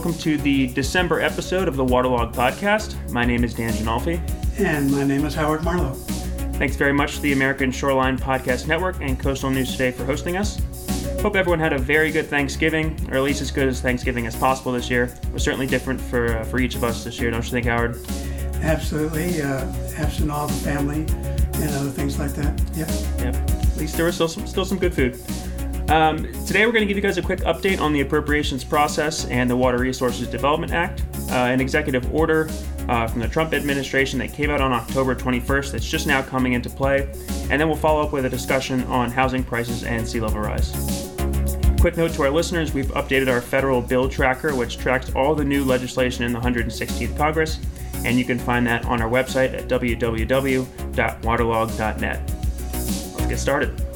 welcome to the December episode of the Waterlog Podcast. My name is Dan Ginolfi. And my name is Howard Marlowe. Thanks very much to the American Shoreline Podcast Network and Coastal News Today for hosting us. Hope everyone had a very good Thanksgiving, or at least as good as Thanksgiving as possible this year. It was certainly different for uh, for each of us this year, don't you think, Howard? Absolutely. Uh, absent all the family and other things like that. Yep. Yep. At least there was still some, still some good food. Um, today, we're going to give you guys a quick update on the appropriations process and the Water Resources Development Act. Uh, an executive order uh, from the Trump administration that came out on October 21st that's just now coming into play. And then we'll follow up with a discussion on housing prices and sea level rise. Quick note to our listeners we've updated our federal bill tracker, which tracks all the new legislation in the 116th Congress, and you can find that on our website at www.waterlog.net. Let's get started.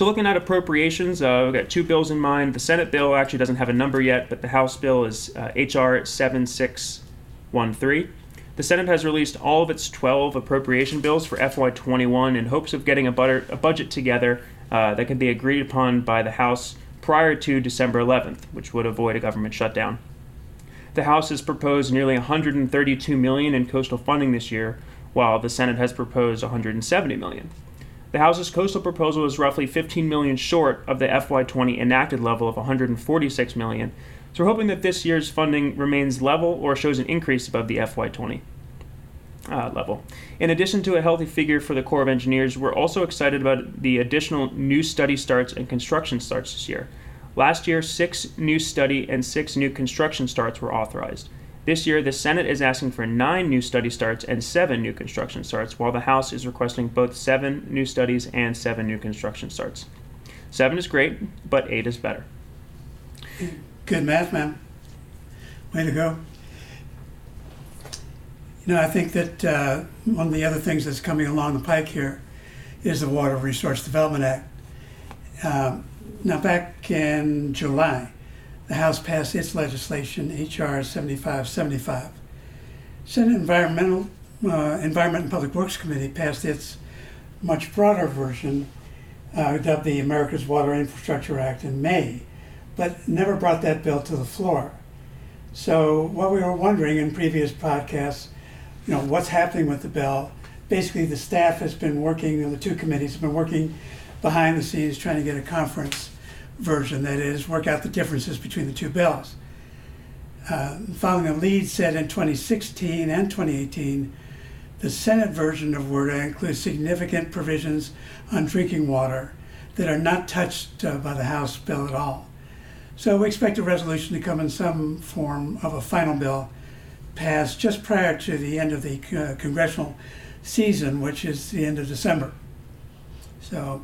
So, looking at appropriations, uh, we've got two bills in mind. The Senate bill actually doesn't have a number yet, but the House bill is uh, H.R. 7613. The Senate has released all of its 12 appropriation bills for FY21 in hopes of getting a, butter, a budget together uh, that can be agreed upon by the House prior to December 11th, which would avoid a government shutdown. The House has proposed nearly 132 million in coastal funding this year, while the Senate has proposed 170 million. The House's coastal proposal is roughly 15 million short of the FY20 enacted level of 146 million. So we're hoping that this year's funding remains level or shows an increase above the FY20 uh, level. In addition to a healthy figure for the Corps of Engineers, we're also excited about the additional new study starts and construction starts this year. Last year, six new study and six new construction starts were authorized. This year, the Senate is asking for nine new study starts and seven new construction starts, while the House is requesting both seven new studies and seven new construction starts. Seven is great, but eight is better. Good math, man. Way to go. You know, I think that uh, one of the other things that's coming along the pike here is the Water Resource Development Act. Um, now, back in July, the House passed its legislation, H.R. 7575. Senate Environmental, uh, Environment and Public Works Committee passed its much broader version, uh, dubbed the America's Water Infrastructure Act in May, but never brought that bill to the floor. So what we were wondering in previous podcasts, you know, what's happening with the bill? Basically, the staff has been working, know, the two committees have been working behind the scenes trying to get a conference version, that is, work out the differences between the two bills. Uh, following a lead set in 2016 and 2018, the Senate version of WRDA includes significant provisions on drinking water that are not touched uh, by the House bill at all. So we expect a resolution to come in some form of a final bill passed just prior to the end of the uh, congressional season, which is the end of December. So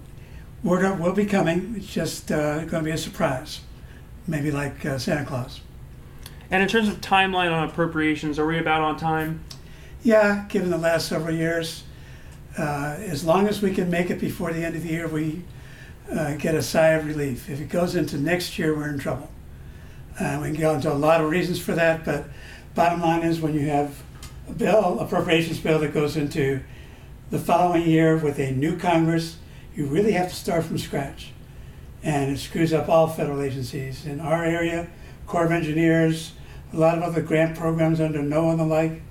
WRDA will be coming. It's just uh, going to be a surprise, maybe like uh, Santa Claus. And in terms of timeline on appropriations, are we about on time? Yeah, given the last several years, uh, as long as we can make it before the end of the year, we uh, get a sigh of relief. If it goes into next year, we're in trouble. Uh, we can go into a lot of reasons for that, but bottom line is when you have a bill, appropriations bill that goes into the following year with a new Congress you really have to start from scratch. And it screws up all federal agencies. In our area, Corps of Engineers, a lot of other grant programs under NOAA and the like,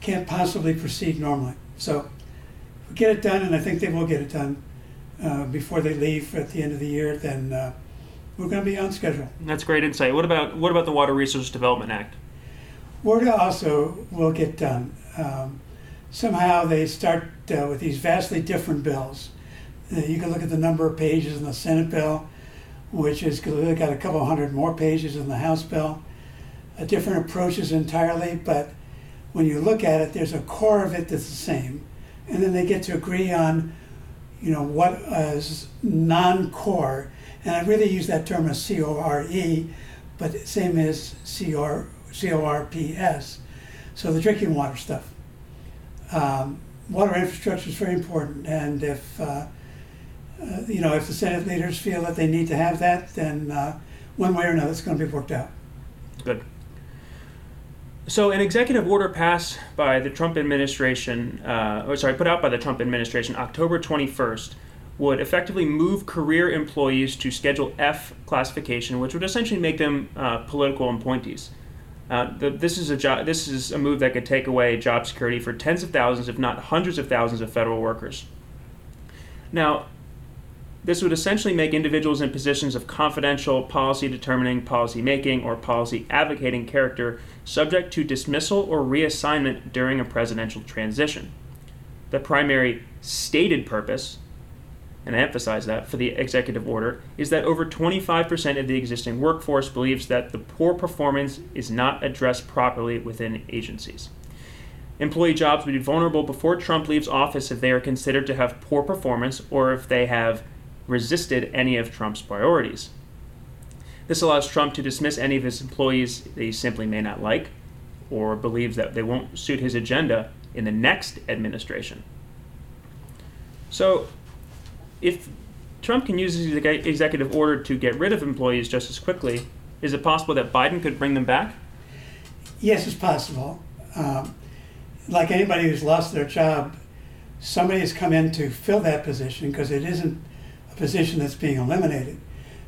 can't possibly proceed normally. So we get it done, and I think they will get it done uh, before they leave at the end of the year, then uh, we're going to be on schedule. That's great insight. What about what about the Water Resource Development Act? WRDA also will get done. Um, somehow they start uh, with these vastly different bills you can look at the number of pages in the Senate bill, which is got a couple hundred more pages in the House bill. A different approaches entirely, but when you look at it, there's a core of it that's the same, and then they get to agree on, you know, what is non-core, and I really use that term as C-O-R-E, but same as C-O-R, C-O-R-P-S. So the drinking water stuff. Um, water infrastructure is very important, and if uh, uh, you know, if the Senate leaders feel that they need to have that, then uh, one way or another, it's going to be worked out. Good. So, an executive order passed by the Trump administration, uh, or sorry, put out by the Trump administration October 21st, would effectively move career employees to Schedule F classification, which would essentially make them uh, political appointees. Uh, the, this is a job. This is a move that could take away job security for tens of thousands, if not hundreds of thousands, of federal workers. Now, this would essentially make individuals in positions of confidential policy determining, policy making, or policy advocating character subject to dismissal or reassignment during a presidential transition. The primary stated purpose, and I emphasize that for the executive order, is that over 25% of the existing workforce believes that the poor performance is not addressed properly within agencies. Employee jobs would be vulnerable before Trump leaves office if they are considered to have poor performance or if they have resisted any of Trump's priorities. This allows Trump to dismiss any of his employees that he simply may not like or believes that they won't suit his agenda in the next administration. So, if Trump can use his executive order to get rid of employees just as quickly, is it possible that Biden could bring them back? Yes, it's possible. Um, like anybody who's lost their job, somebody has come in to fill that position because it isn't a position that's being eliminated.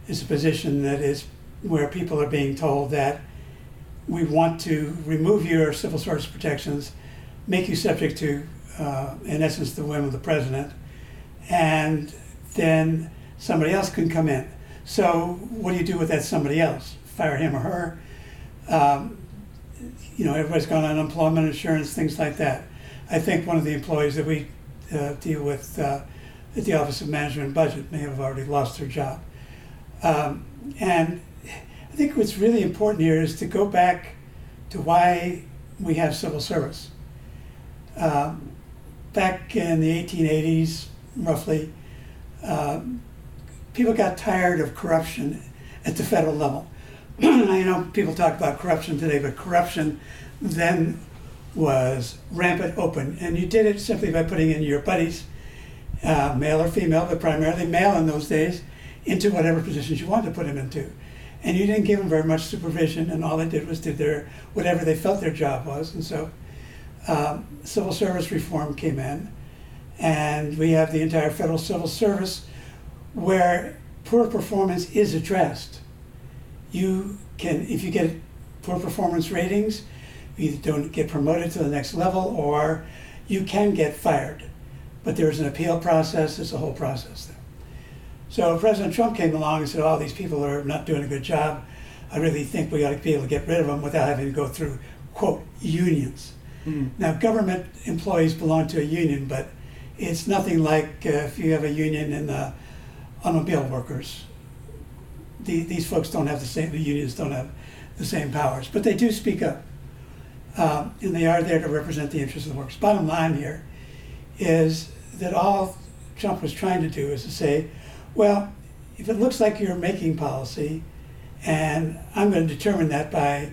It's a position that is where people are being told that we want to remove your civil service protections, make you subject to, uh, in essence, the whim of the president, and then somebody else can come in. So, what do you do with that somebody else? Fire him or her? Um, you know, everybody's gone on unemployment insurance, things like that. I think one of the employees that we uh, deal with uh, at the Office of Management and Budget may have already lost their job. Um, and I think what's really important here is to go back to why we have civil service. Um, back in the 1880s, roughly, um, people got tired of corruption at the federal level. I know people talk about corruption today, but corruption then was rampant open. And you did it simply by putting in your buddies uh, male or female, but primarily male in those days, into whatever positions you wanted to put them into. And you didn't give them very much supervision, and all they did was did their whatever they felt their job was. And so, um, civil service reform came in, and we have the entire federal civil service, where poor performance is addressed. You can, if you get poor performance ratings, you don't get promoted to the next level, or you can get fired but there's an appeal process, there's a whole process there. So President Trump came along and said, "All oh, these people are not doing a good job. I really think we ought to be able to get rid of them without having to go through, quote, unions. Mm. Now, government employees belong to a union, but it's nothing like uh, if you have a union in the automobile workers. The, these folks don't have the same, the unions don't have the same powers, but they do speak up. Um, and they are there to represent the interests of the workers. Bottom line here is that all Trump was trying to do is to say, well, if it looks like you're making policy, and I'm going to determine that by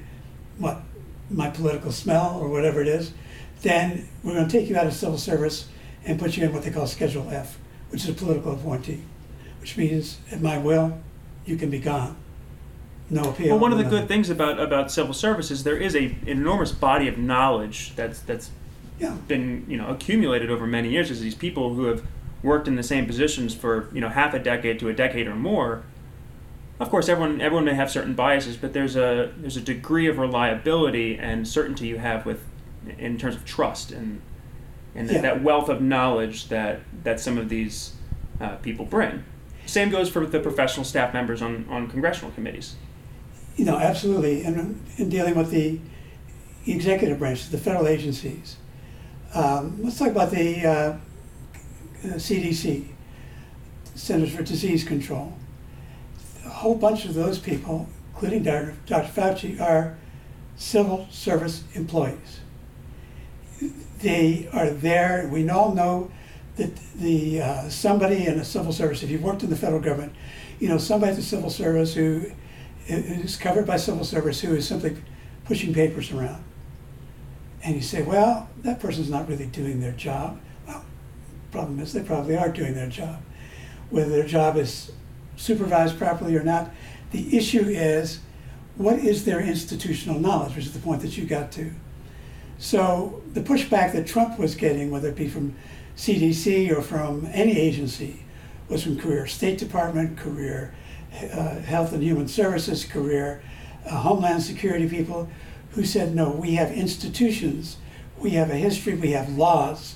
what my political smell or whatever it is, then we're going to take you out of civil service and put you in what they call Schedule F, which is a political appointee, which means at my will, you can be gone. No appeal. Well, one of the good things about, about civil service is there is a, an enormous body of knowledge that's that's yeah. been you know accumulated over many years as these people who have worked in the same positions for you know half a decade to a decade or more. Of course, everyone everyone may have certain biases, but there's a there's a degree of reliability and certainty you have with in terms of trust and and yeah. that wealth of knowledge that that some of these uh, people bring. Same goes for the professional staff members on, on congressional committees. You know, absolutely. And in dealing with the executive branches, the federal agencies, um, let's talk about the uh, CDC, Centers for Disease Control. A whole bunch of those people, including Dr. Fauci, are civil service employees. They are there. We all know that the uh, somebody in a civil service, if you've worked in the federal government, you know somebody in the civil service who is covered by civil service who is simply pushing papers around and you say, well, that person's not really doing their job. Well, problem is they probably are doing their job. Whether their job is supervised properly or not, the issue is what is their institutional knowledge, which is the point that you got to. So the pushback that Trump was getting, whether it be from CDC or from any agency, was from career State Department, career uh, Health and Human Services, career uh, Homeland Security people who said, no, we have institutions, we have a history, we have laws,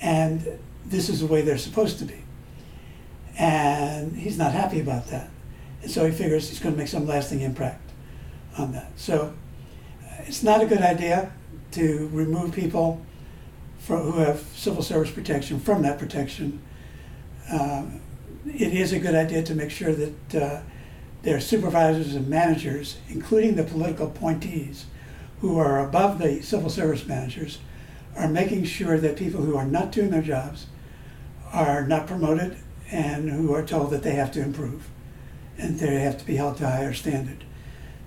and this is the way they're supposed to be. And he's not happy about that. And so he figures he's going to make some lasting impact on that. So it's not a good idea to remove people from, who have civil service protection from that protection. Um, it is a good idea to make sure that uh, their supervisors and managers, including the political appointees who are above the civil service managers, are making sure that people who are not doing their jobs are not promoted and who are told that they have to improve and they have to be held to a higher standard.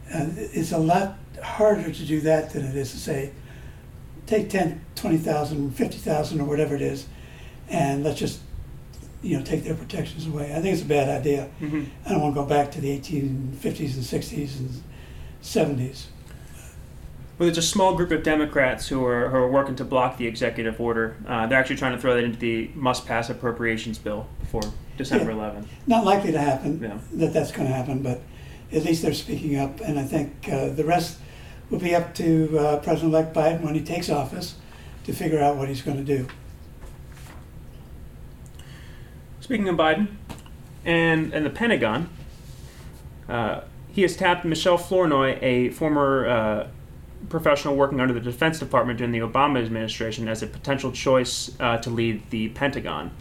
And it's a lot harder to do that than it is to say, take 10, 20,000, 50,000 or whatever it is, and let's just, you know, take their protections away. I think it's a bad idea. Mm-hmm. I don't want to go back to the 1850s and 60s and 70s. Well, there's a small group of Democrats who are, who are working to block the executive order. Uh, they're actually trying to throw that into the must-pass appropriations bill before December Yeah. 11th. Not likely to happen, Yeah. that that's going to happen, but at least they're speaking up. And I think uh, the rest will be up to uh, President-elect Biden when he takes office to figure out what he's going to do. Speaking of Biden and and the Pentagon, uh, he has tapped Michelle Flournoy, a former uh, professional working under the Defense Department during the Obama administration, as a potential choice uh, to lead the Pentagon.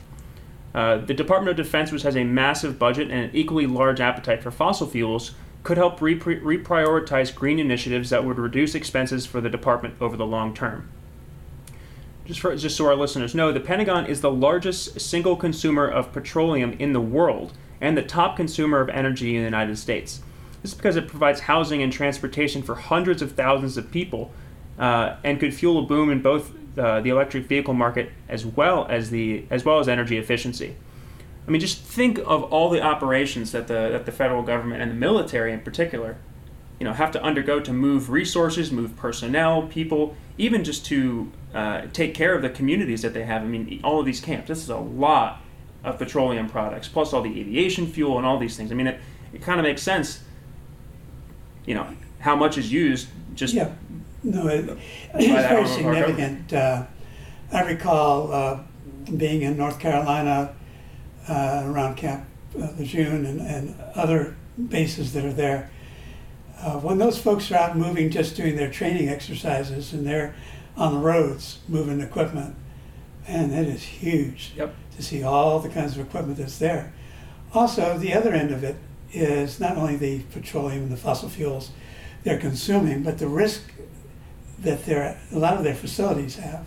Uh, the Department of Defense, which has a massive budget and an equally large appetite for fossil fuels, could help repri- reprioritize green initiatives that would reduce expenses for the department over the long term. Just, for, just so our listeners know, the Pentagon is the largest single consumer of petroleum in the world and the top consumer of energy in the United States. This is because it provides housing and transportation for hundreds of thousands of people uh, and could fuel a boom in both uh, the electric vehicle market as well as the as well as energy efficiency. I mean, just think of all the operations that the that the federal government and the military in particular, you know, have to undergo to move resources, move personnel, people, even just to uh, take care of the communities that they have. I mean, all of these camps. This is a lot of petroleum products, plus all the aviation fuel and all these things. I mean, it, it kind of makes sense. You know, how much is used just Yeah, no, it, it's very arm of our significant. Uh, I recall uh, being in North Carolina uh, around Camp uh, Lejeune and, and other bases that are there. Uh, when those folks are out moving, just doing their training exercises, and they're on the roads moving equipment, and it is huge Yep. to see all the kinds of equipment that's there. Also, the other end of it is not only the petroleum and the fossil fuels they're consuming, but the risk that their a lot of their facilities have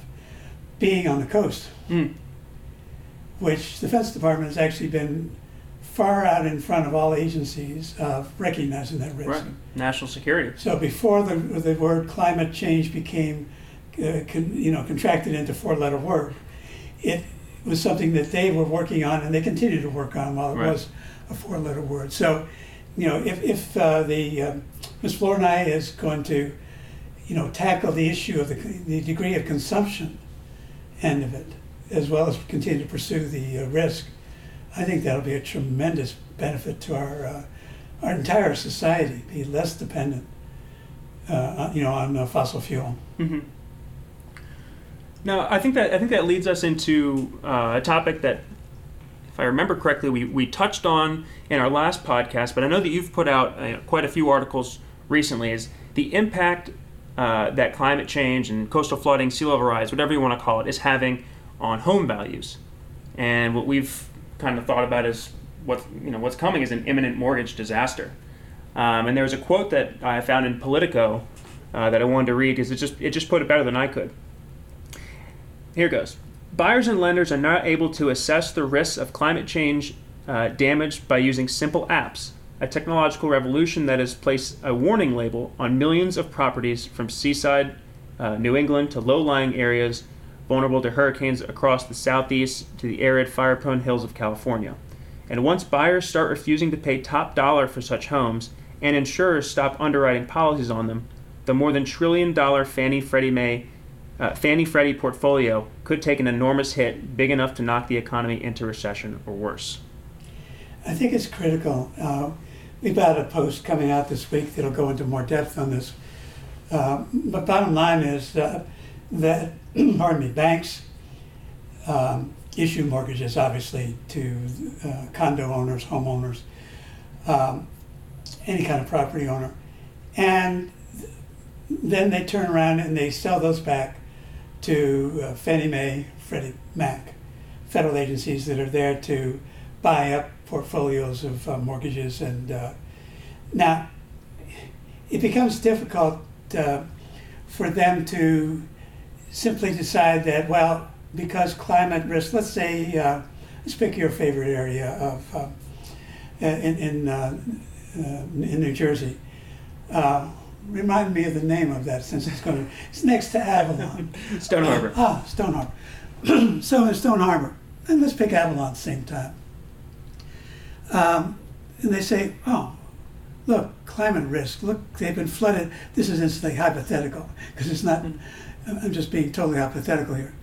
being on the coast, Mm. which the Defense Department has actually been far out in front of all agencies of recognizing that risk. right national security. So before the, the word climate change became, uh, con, you know, contracted into four-letter word, it was something that they were working on and they continue to work on while it Right. was a four-letter word. So, you know, if, if uh, the um, Ms. Is going to, you know, tackle the issue of the, the degree of consumption end of it, as well as continue to pursue the uh, risk, I think that'll be a tremendous benefit to our uh, our entire society. Be less dependent, uh, you know, on uh, fossil fuel. hmm Now, I think that I think that leads us into uh, a topic that, if I remember correctly, we, we touched on in our last podcast. But I know that you've put out uh, quite a few articles recently. Is the impact uh, that climate change and coastal flooding, sea level rise, whatever you want to call it, is having on home values, and what we've kind of thought about is what you know what's coming is an imminent mortgage disaster. Um, and there was a quote that I found in Politico uh, that I wanted to read because it just it just put it better than I could. Here goes. Buyers and lenders are not able to assess the risks of climate change uh, damage by using simple apps, a technological revolution that has placed a warning label on millions of properties from seaside uh, New England to low lying areas vulnerable to hurricanes across the southeast to the arid, fire prone hills of California. And once buyers start refusing to pay top dollar for such homes and insurers stop underwriting policies on them, the more than trillion dollar Fannie Freddie Mae uh, Fannie Freddie portfolio could take an enormous hit big enough to knock the economy into recession or worse. I think it's critical. Uh, we've got a post coming out this week that'll go into more depth on this. Uh, but bottom line is uh, that, pardon me, banks um, issue mortgages obviously to uh, condo owners, homeowners, um, any kind of property owner, and then they turn around and they sell those back to uh, Fannie Mae, Freddie Mac, federal agencies that are there to buy up portfolios of uh, mortgages. And uh, now it becomes difficult uh, for them to simply decide that, well, because climate risk, let's say, uh, let's pick your favorite area of uh, in, in, uh, in New Jersey remind me of the name of that since it's going to, it's next to Avalon. Stone Harbor. Ah, Stone Harbor. so in Stone Harbor, and let's pick Avalon at the same time. Um, and they say, oh, look, climate risk, look, they've been flooded. This is instantly hypothetical because it's not, I'm just being totally hypothetical here.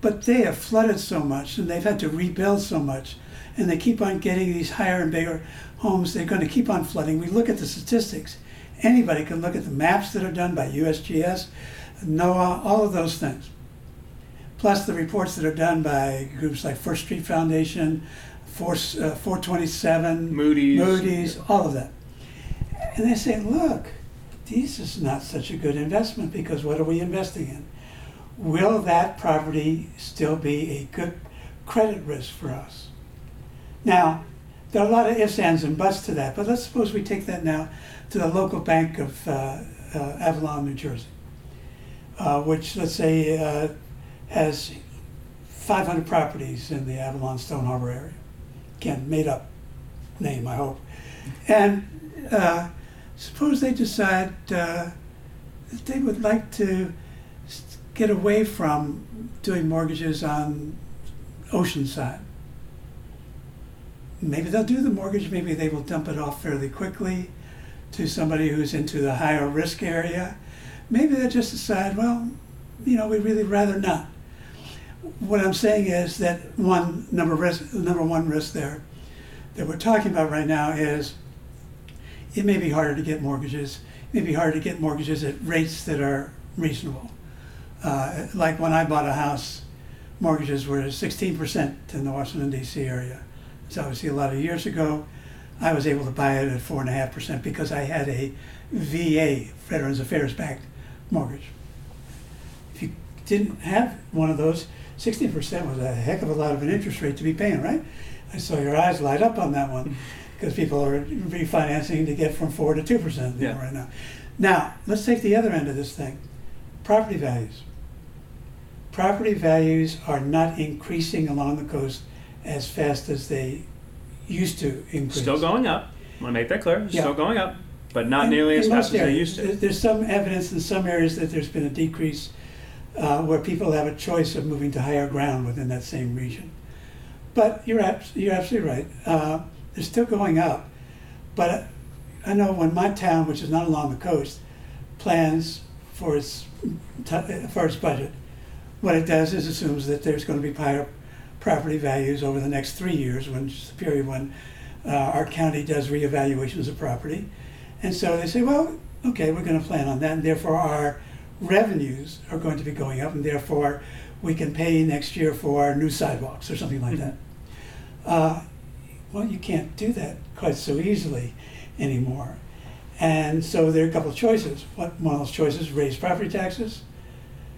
But they have flooded so much and they've had to rebuild so much and they keep on getting these higher and bigger homes. They're going to keep on flooding. We look at the statistics Anybody can look at the maps that are done by USGS, NOAA, all of those things. Plus the reports that are done by groups like First Street Foundation, Force, uh, 427, Moody's. Moody's, all of that. And they say, look, this is not such a good investment because what are we investing in? Will that property still be a good credit risk for us? Now, there are a lot of ifs, ands, and buts to that, but let's suppose we take that now to the local bank of uh, uh, Avalon, New Jersey, uh, which let's say uh, has 500 properties in the Avalon Stone Harbor area. Again, made up name, I hope. And uh, suppose they decide that they would like to get away from doing mortgages on Oceanside. Maybe they'll do the mortgage, maybe they will dump it off fairly quickly to somebody who's into the higher risk area, maybe they just decide, well, you know, we'd really rather not. What I'm saying is that one number risk, number one risk there that we're talking about right now is it may be harder to get mortgages. It may be harder to get mortgages at rates that are reasonable. Uh, like when I bought a house, mortgages were 16% in the Washington D.C. area. It's obviously a lot of years ago. I was able to buy it at four and a half percent because I had a VA, Veterans Affairs backed mortgage. If you didn't have one of those, 16% was a heck of a lot of an interest rate to be paying, right? I saw your eyes light up on that one because people are refinancing to get from 4 to 2% yeah. right now. Now, let's take the other end of this thing property values. Property values are not increasing along the coast as fast as they used to increase. Still going up. I want to make that clear. Yeah. Still going up, but not in, nearly as fast as they used to. There's some evidence in some areas that there's been a decrease uh, where people have a choice of moving to higher ground within that same region. But you're, abs- you're absolutely right. Uh, they're still going up. But I know when my town, which is not along the coast, plans for its, t- for its budget, what it does is assumes that there's going to be higher property values over the next three years, when is the period when uh, our county does reevaluations of property. And so they say, well, okay, we're going to plan on that, and therefore our revenues are going to be going up, and therefore we can pay next year for new sidewalks or something like mm-hmm. that. Uh, well, you can't do that quite so easily anymore. And so there are a couple of choices. One of those choices, raise property taxes,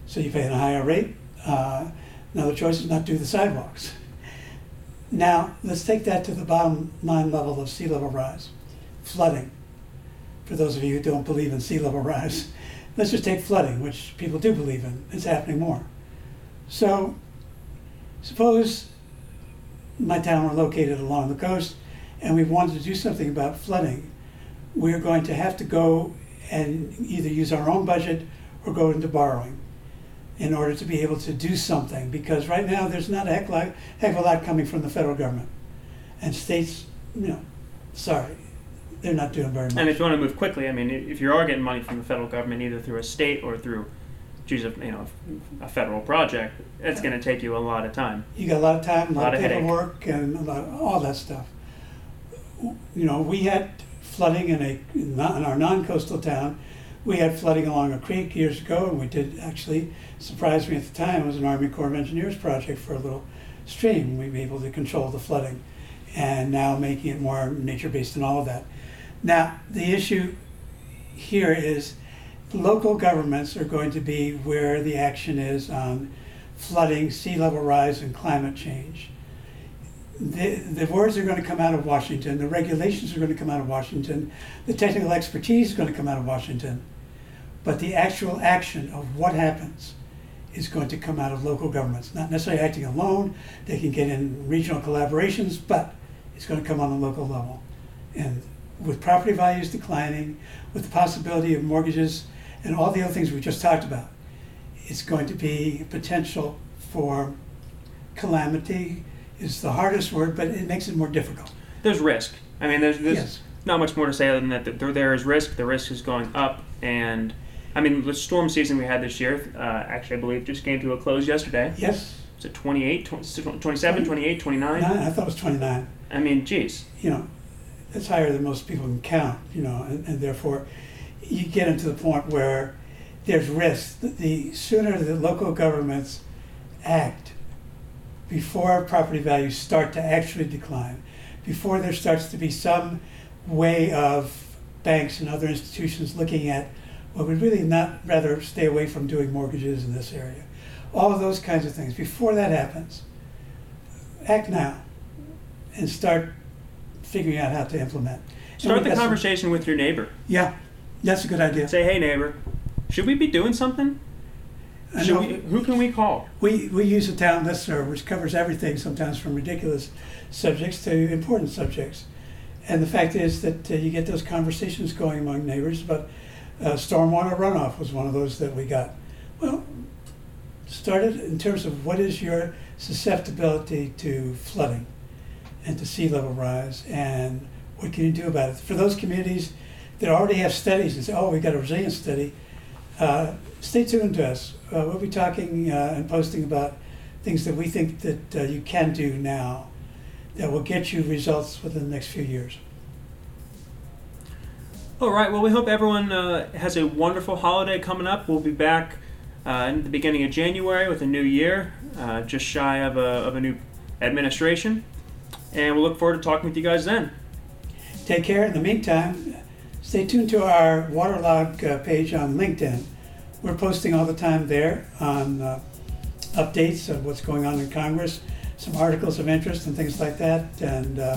so you pay at a higher rate. Uh, Another choice is not to do the sidewalks. Now, let's take that to the bottom line level of sea level rise. Flooding. For those of you who don't believe in sea level rise, let's just take flooding, which people do believe in. It's happening more. So, suppose my town were located along the coast and we wanted to do something about flooding. We're going to have to go and either use our own budget or go into borrowing in order to be able to do something because right now there's not a heck, lot, heck of a lot coming from the federal government. And states, you know, sorry, they're not doing very much. And if you want to move quickly, I mean, if you are getting money from the federal government, either through a state or through, a you know a federal project, it's going to take you a lot of time. You got a lot of time, a lot, a lot of paperwork, and a lot, all that stuff. you know, we had flooding in a in our non-coastal town. We had flooding along a creek years ago, and we did actually surprised me at the time. It was an Army Corps of Engineers project for a little stream. We were able to control the flooding, and now making it more nature-based and all of that. Now the issue here is local governments are going to be where the action is on flooding, sea level rise, and climate change the, the words are going to come out of Washington, the regulations are going to come out of Washington, the technical expertise is going to come out of Washington, but the actual action of what happens is going to come out of local governments. Not necessarily acting alone, they can get in regional collaborations, but it's going to come on the local level. And with property values declining, with the possibility of mortgages and all the other things we just talked about, it's going to be potential for calamity, is the hardest word, but it makes it more difficult. There's risk. I mean, there's, there's Yes. not much more to say other than that there, there is risk. The risk is going up, and I mean, the storm season we had this year, uh, actually, I believe, just came to a close yesterday. Yes, Is it 28, 20, 27, 28, 29? nine, I thought it was 29. I mean, geez. You know, that's higher than most people can count, you know, and, and therefore you get into the point where there's risk. The, the sooner the local governments act before property values start to actually decline, before there starts to be some way of banks and other institutions looking at, well, we'd really not rather stay away from doing mortgages in this area. All of those kinds of things. Before that happens, act now and start figuring out how to implement. Start the conversation with your neighbor. Yeah, that's a good idea. Say, hey, neighbor, should we be doing something? Know we, who can we call? we, we use a town listserv which covers everything, sometimes from ridiculous subjects to important subjects. And the fact is that uh, you get those conversations going among neighbors, but uh, stormwater runoff was one of those that we got. Well, started in terms of what is your susceptibility to flooding and to sea level rise, and what can you do about it? For those communities that already have studies and say, oh, we got a resilience study, uh, stay tuned to us. Uh, we'll be talking uh, and posting about things that we think that uh, you can do now that will get you results within the next few years. All right. Well, we hope everyone uh, has a wonderful holiday coming up. We'll be back uh, in the beginning of January with a new year, uh, just shy of a, of a new administration. And we'll look forward to talking with you guys then. Take care. In the meantime, stay tuned to our waterlog uh, page on LinkedIn. We're posting all the time there on uh, updates of what's going on in Congress, some articles of interest and things like that, and uh,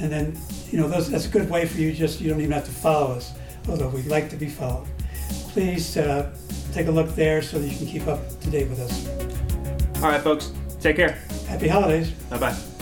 and then you know those, that's a good way for you. Just you don't even have to follow us, although we'd like to be followed. Please uh, take a look there so that you can keep up to date with us. All right, folks. Take care. Happy holidays. Bye bye.